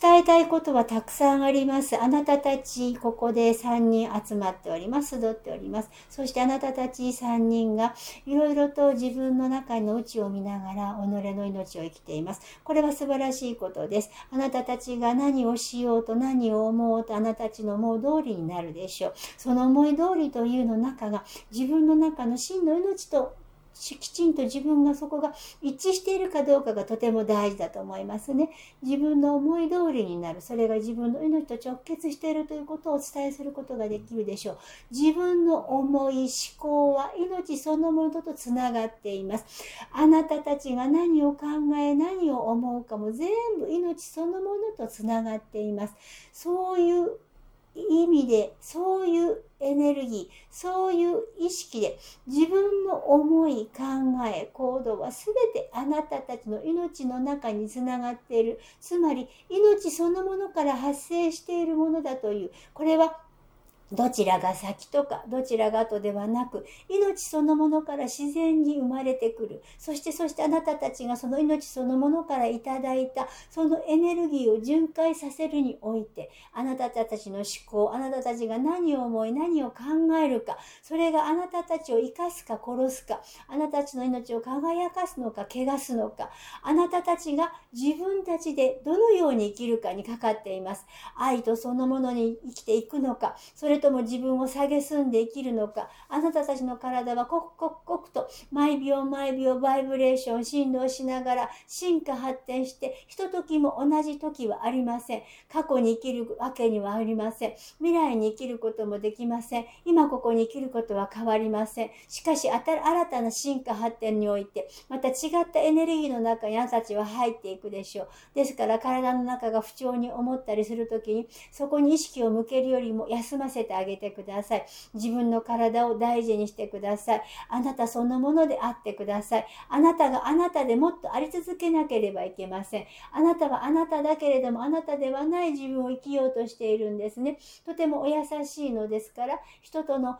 伝えたいことはたくさんあります。あなたたち、ここで3人集まっております。集っております。そしてあなたたち3人がいろいろと自分の中の内を見ながら己の命を生きています。これは素晴らしいことです。あなたたちが何をしようと何を思うとあなたたちの思う通りになるでしょう。その思い通りというの中が自分の中の真の命ときちんと自分がそこが一致しているかどうかがとても大事だと思いますね。自分の思い通りになる。それが自分の命と直結しているということをお伝えすることができるでしょう。自分の思い、思考は命そのものとつながっています。あなたたちが何を考え、何を思うかも全部命そのものとつながっています。そういう意味で、そういうエネルギー、そういう意識で自分の思い、考え、行動は全てあなたたちの命の中につながっている。つまり命そのものから発生しているものだという、これはどちらが先とか、どちらが後ではなく、命そのものから自然に生まれてくる。そして、そしてあなたたちがその命そのものからいただいた、そのエネルギーを巡回させるにおいて、あなたたちの思考、あなたたちが何を思い、何を考えるか、それがあなたたちを生かすか殺すか、あなたたちの命を輝かすのか、汚すのか、あなたたちが自分たちでどのように生きるかにかかっています。愛とそのものに生きていくのか、それとも自分を蔑んで生きるのか、あなたたちの体は刻々刻と毎秒毎秒バイブレーション、振動しながら進化発展して、ひとときも同じ時はありません。過去に生きるわけにはありません。未来に生きることもできません。今ここに生きることは変わりません。しかし、新たな進化発展において、また違ったエネルギーの中にあなたたちは入っていくでしょう。ですから、体の中が不調に思ったりするときに、そこに意識を向けるよりも休ませてあげてください。自分の体を大事にしてください。あなたそのものであってください。あなたがあなたでもっとあり続けなければいけません。あなたはあなただけれどもあなたではない自分を生きようとしているんですね。とてもお優しいのですから、人との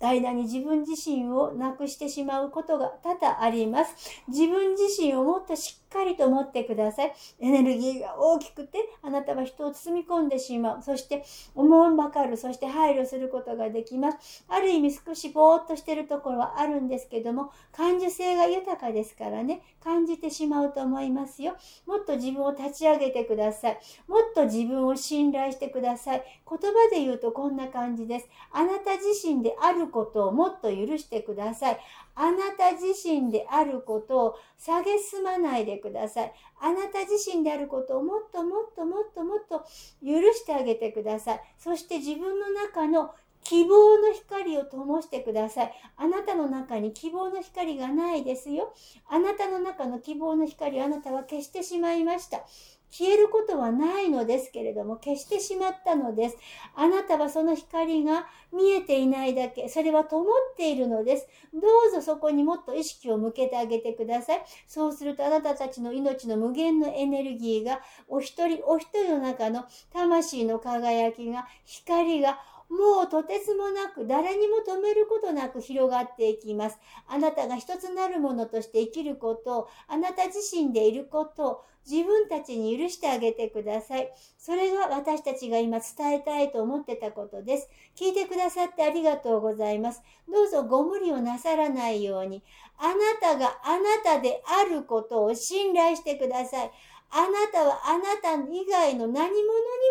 間に自分自身をなくしてしまうことが多々あります。自分自身をもっとしっかりと持ってください。エネルギーが大きくて、あなたは人を包み込んでしまう。そして、思いばかる。そして配慮することができます。ある意味少しぼーっとしてるところはあるんですけども、感受性が豊かですからね、感じてしまうと思いますよ。もっと自分を立ち上げてください。もっと自分を信頼してください。言葉で言うとこんな感じです。あなた自身であることをもっと許してください。あなた自身であることを蔑まないでください。あなた自身であることをもっともっともっともっと許してあげてください。そして自分の中の希望の光を灯してください。あなたの中に希望の光がないですよ。あなたの中の希望の光をあなたは消してしまいました。消えることはないのですけれども、消してしまったのです。あなたはその光が見えていないだけ、それは灯っているのです。どうぞそこにもっと意識を向けてあげてください。そうするとあなたたちの命の無限のエネルギーが、お一人お一人の中の魂の輝きが、光がもうとてつもなく誰にも止めることなく広がっていきます。あなたが一つなるものとして生きることを、あなた自身でいることを自分たちに許してあげてください。それが私たちが今伝えたいと思ってたことです。聞いてくださってありがとうございます。どうぞご無理をなさらないように、あなたがあなたであることを信頼してください。あなたはあなた以外の何者に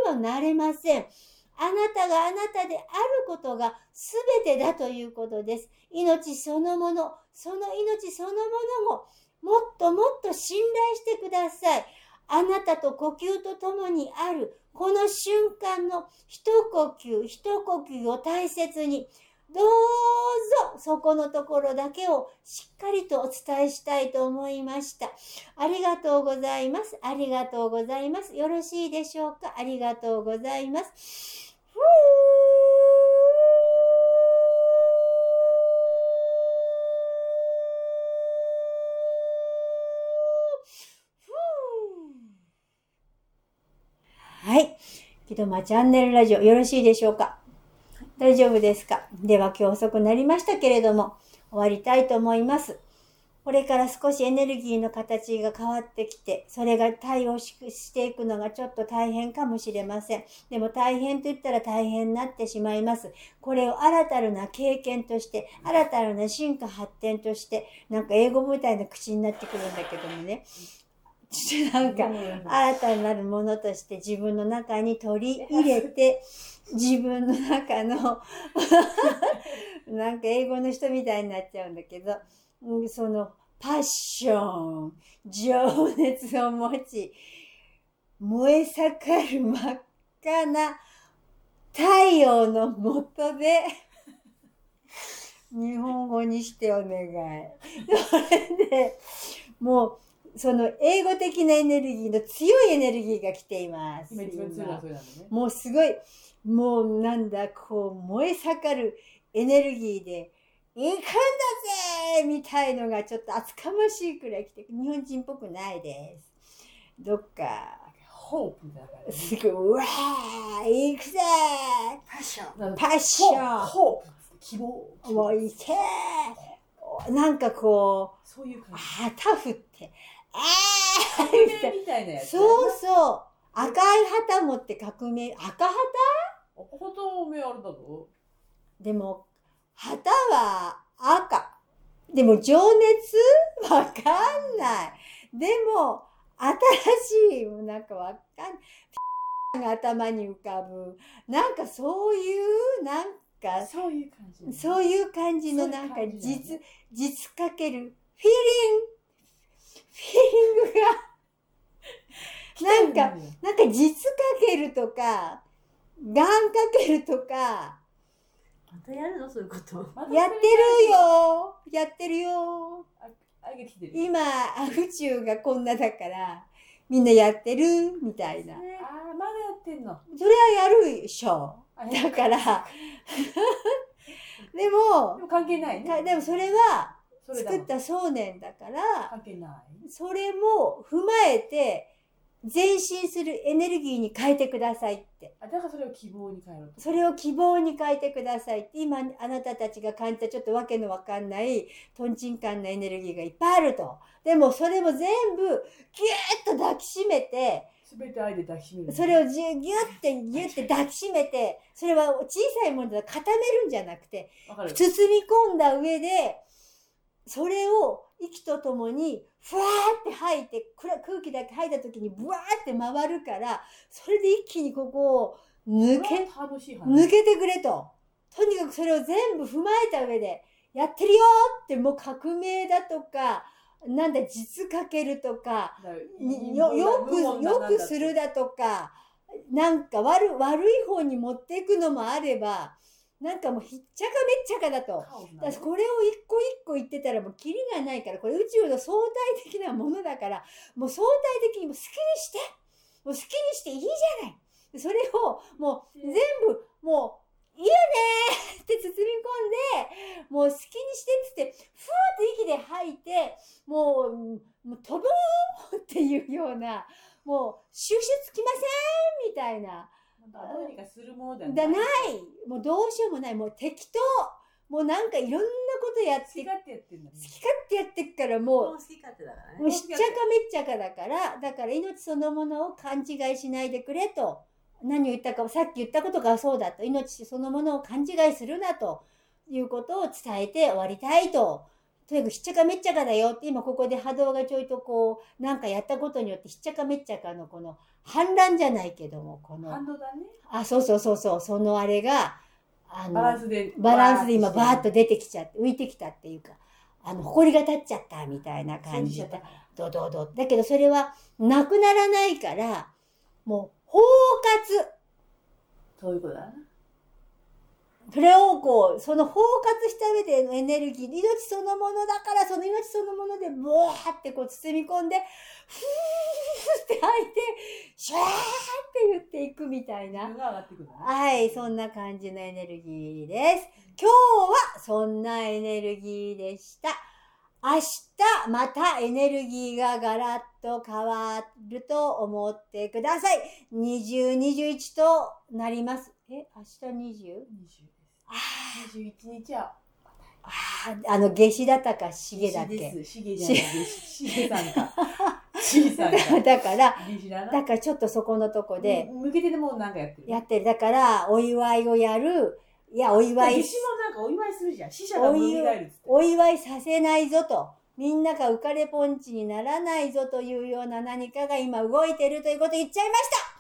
はなれません。あなたがあなたであることが全てだということです。命そのもの、その命そのものも、もっともっと信頼してください。あなたと呼吸とともにある、この瞬間の一呼吸、一呼吸を大切に、どうぞそこのところだけをしっかりとお伝えしたいと思いました。ありがとうございます。ありがとうございます。よろしいでしょうか？ありがとうございます。はい。木戸間チャンネルラジオよろしいでしょうか？大丈夫ですか？では今日遅くなりましたけれども、終わりたいと思います。これから少しエネルギーの形が変わってきて、それが対応ししていくのがちょっと大変かもしれません。でも大変と言ったら大変になってしまいます。これを新たな経験として、新たな進化発展として、なんか英語みたいな口になってくるんだけどもね。なんか、新たなるものとして自分の中に取り入れて、自分の中の、なんか英語の人みたいになっちゃうんだけど、うんそのパッション、情熱を持ち、燃え盛る真っ赤な太陽の下で、日本語にしてお願い。それで、もう、その英語的なエネルギーの強いエネルギーが来ています。もうすごい、もうなんだ、こう燃え盛るエネルギーで、行くんだぜみたいのがちょっと厚かましいくらい来て、日本人っぽくないです。どっか、ホープだからね。すごい、うわー行くぜパッション。パッションホープ。希望。もう行けなんかこう、そういう感じ。旗振って、あー革命みたいなやつ。そうそう。赤い旗持って革命、赤旗？う。ほとんどあれだぞ。でも、旗は赤。でも情熱？わかんない。でも、新しい、なんかわかんない。が頭に浮かぶ。なんかそういう、なんか、そういう感じ。そういう感じのなんかそういう実かける、フィーリング、フィーリングが、なんか、なんか実かけるとか、願かけるとか、またやるのそういうこと。やってるよやってるよあげてきてる。今、宇宙がこんなだから、みんなやってるみたいな。ああ、まだやってんの。それはやるでしょ。あだから、で でも、も関係ないね。かでもそれは作った想念だから、関係ない。それも踏まえて、前進するエネルギーに変えてくださいって。あ、だからそれを希望に変えろと。それを希望に変えてくださいって。今、あなたたちが感じたちょっとわけのわかんない、トンチンカンなエネルギーがいっぱいあると。でもそれも全部、ぎゅーっと抱きしめて、すべて愛で抱きしめる。それをじゅぎゅってぎゅって抱きしめて、それは小さいもので固めるんじゃなくて。包み込んだ上で、それを息とともに、ふわーって吐いて、空気だけ吐いた時にブワーって回るから、それで一気にここを抜け。抜けてくれと。とにかくそれを全部踏まえた上で、やってるよってもう革命だとか、なんだ、実かけるとか、よよく、よくするだ。だとか、なんか悪悪い方に持っていくのもあれば、なんかもうひっちゃかめっちゃかだと。だこれを一個一個言ってたらもうキリがないから、これ宇宙の相対的なものだから、もう相対的にもう好きにして、もう好きにしていいじゃない。それをもう全部、もう、いいよねーって包み込んで、もう好きにしてっつって、ふーって息で吐いて、もう、もう飛ぼうっていうような、もう収集つきませんみたいな。どうにかするものだないもうどうしようもない。もう適当もうなんかいろんなことやって、好き好勝手やってんだね。き勝手やってっからももう好き勝手だからう、もうね。しっちゃかめっちゃかだから、だから命そのものを勘違いしないでくれと。何を言ったか、さっき言ったことがそうだと。命そのものを勘違いするなということを伝えて終わりたいと。とにかくしっちゃかめっちゃかだよって今ここで波動がちょいとこうなんかやったことによってしっちゃかめっちゃかのこの反乱じゃないけどもこの反動だね。あそうそうそうそうそのあれがあのバランスで。バランスで今バーッとと出てきちゃって浮いてきたっていうかあの埃が立っちゃったみたいな感じだ感じだ。ドドドだけどそれはなくならないからもう包括そういうことだな。それをこうその包括した上でのエネルギー命そのものだからその命そのものでボワーってこう包み込んでフーって吐いてシャーって言っていくみたいな。はい、そんな感じのエネルギーです。今日はそんなエネルギーでした。明日またエネルギーがガラッと変わると思ってください。20、21となります。え、明日 20? 20です。あ21日は、ああ、あの、夏至だったか、しげだっけ？しげじゃない。しげさんか。しげさんか。だから、だからちょっとそこのとこでむ向けてでもうなんかやってる。やってる。だから、お祝いをやる。いや、お祝い夏至もなんかお祝いするじゃん。死者が。お祝いさせないぞと。みんなが浮かれポンチにならないぞというような何かが今動いてるということを言っちゃいました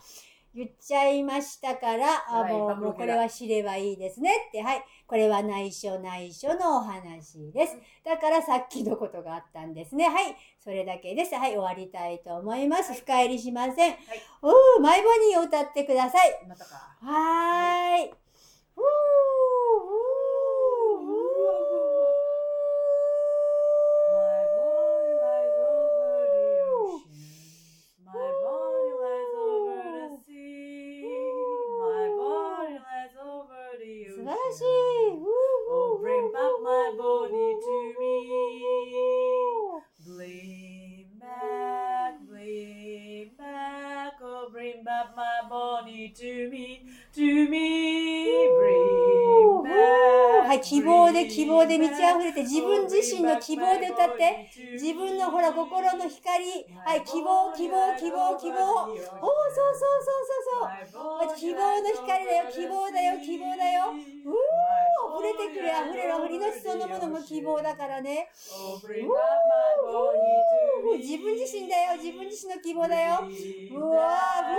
言っちゃいましたから、あ、はいもう、もうこれは知ればいいですねって、はい。これは内緒内緒のお話です。だからさっきのことがあったんですね。はい。それだけです。はい。終わりたいと思います。深入りしません。おー、マイボニーを歌ってください。またか。はーい。ふーふーふー My body lies over the ocean. My body lies over the sea. My body lies over the 素 ocean. 晴らしい。ふー Oh, ふー bring ふー body to me. Bring back, bring back, oh, bring back my body to me, to me. Bring back. はい、希望で希望で満ち溢れて自分自身の希望で歌って、自分のほら心の光、はい、希望、希望、希望、希望。おお、そうそうそうそうそう。希望の光だよ希望だよ希望だようお溢れてくれ、溢れる、溢れ命そのものも希望だからね。う自分自身だよ、自分自身の希望だよ。うわー、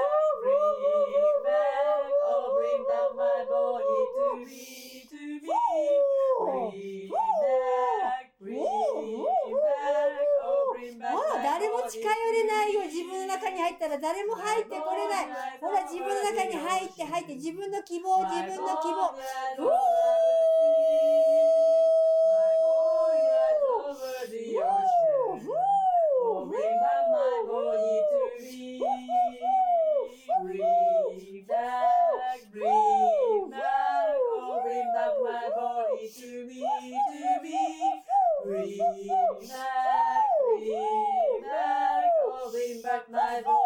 ほら、誰も近寄れないよ。自分の中に入ったら誰も入ってこれない。ほら、自分の中に入って入って、自分の希望、自分の希望。うお Oh, to me, to me. Bring back, bring back, oh, back my body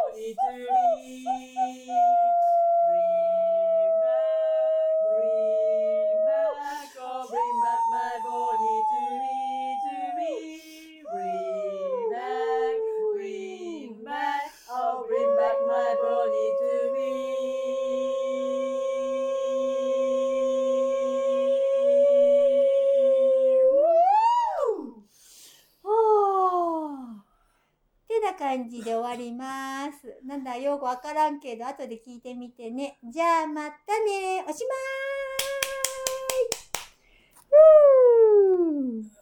感じで終わります。なんだ、よくわからんけど、後で聞いてみてね。じゃあ、またね。おしまーす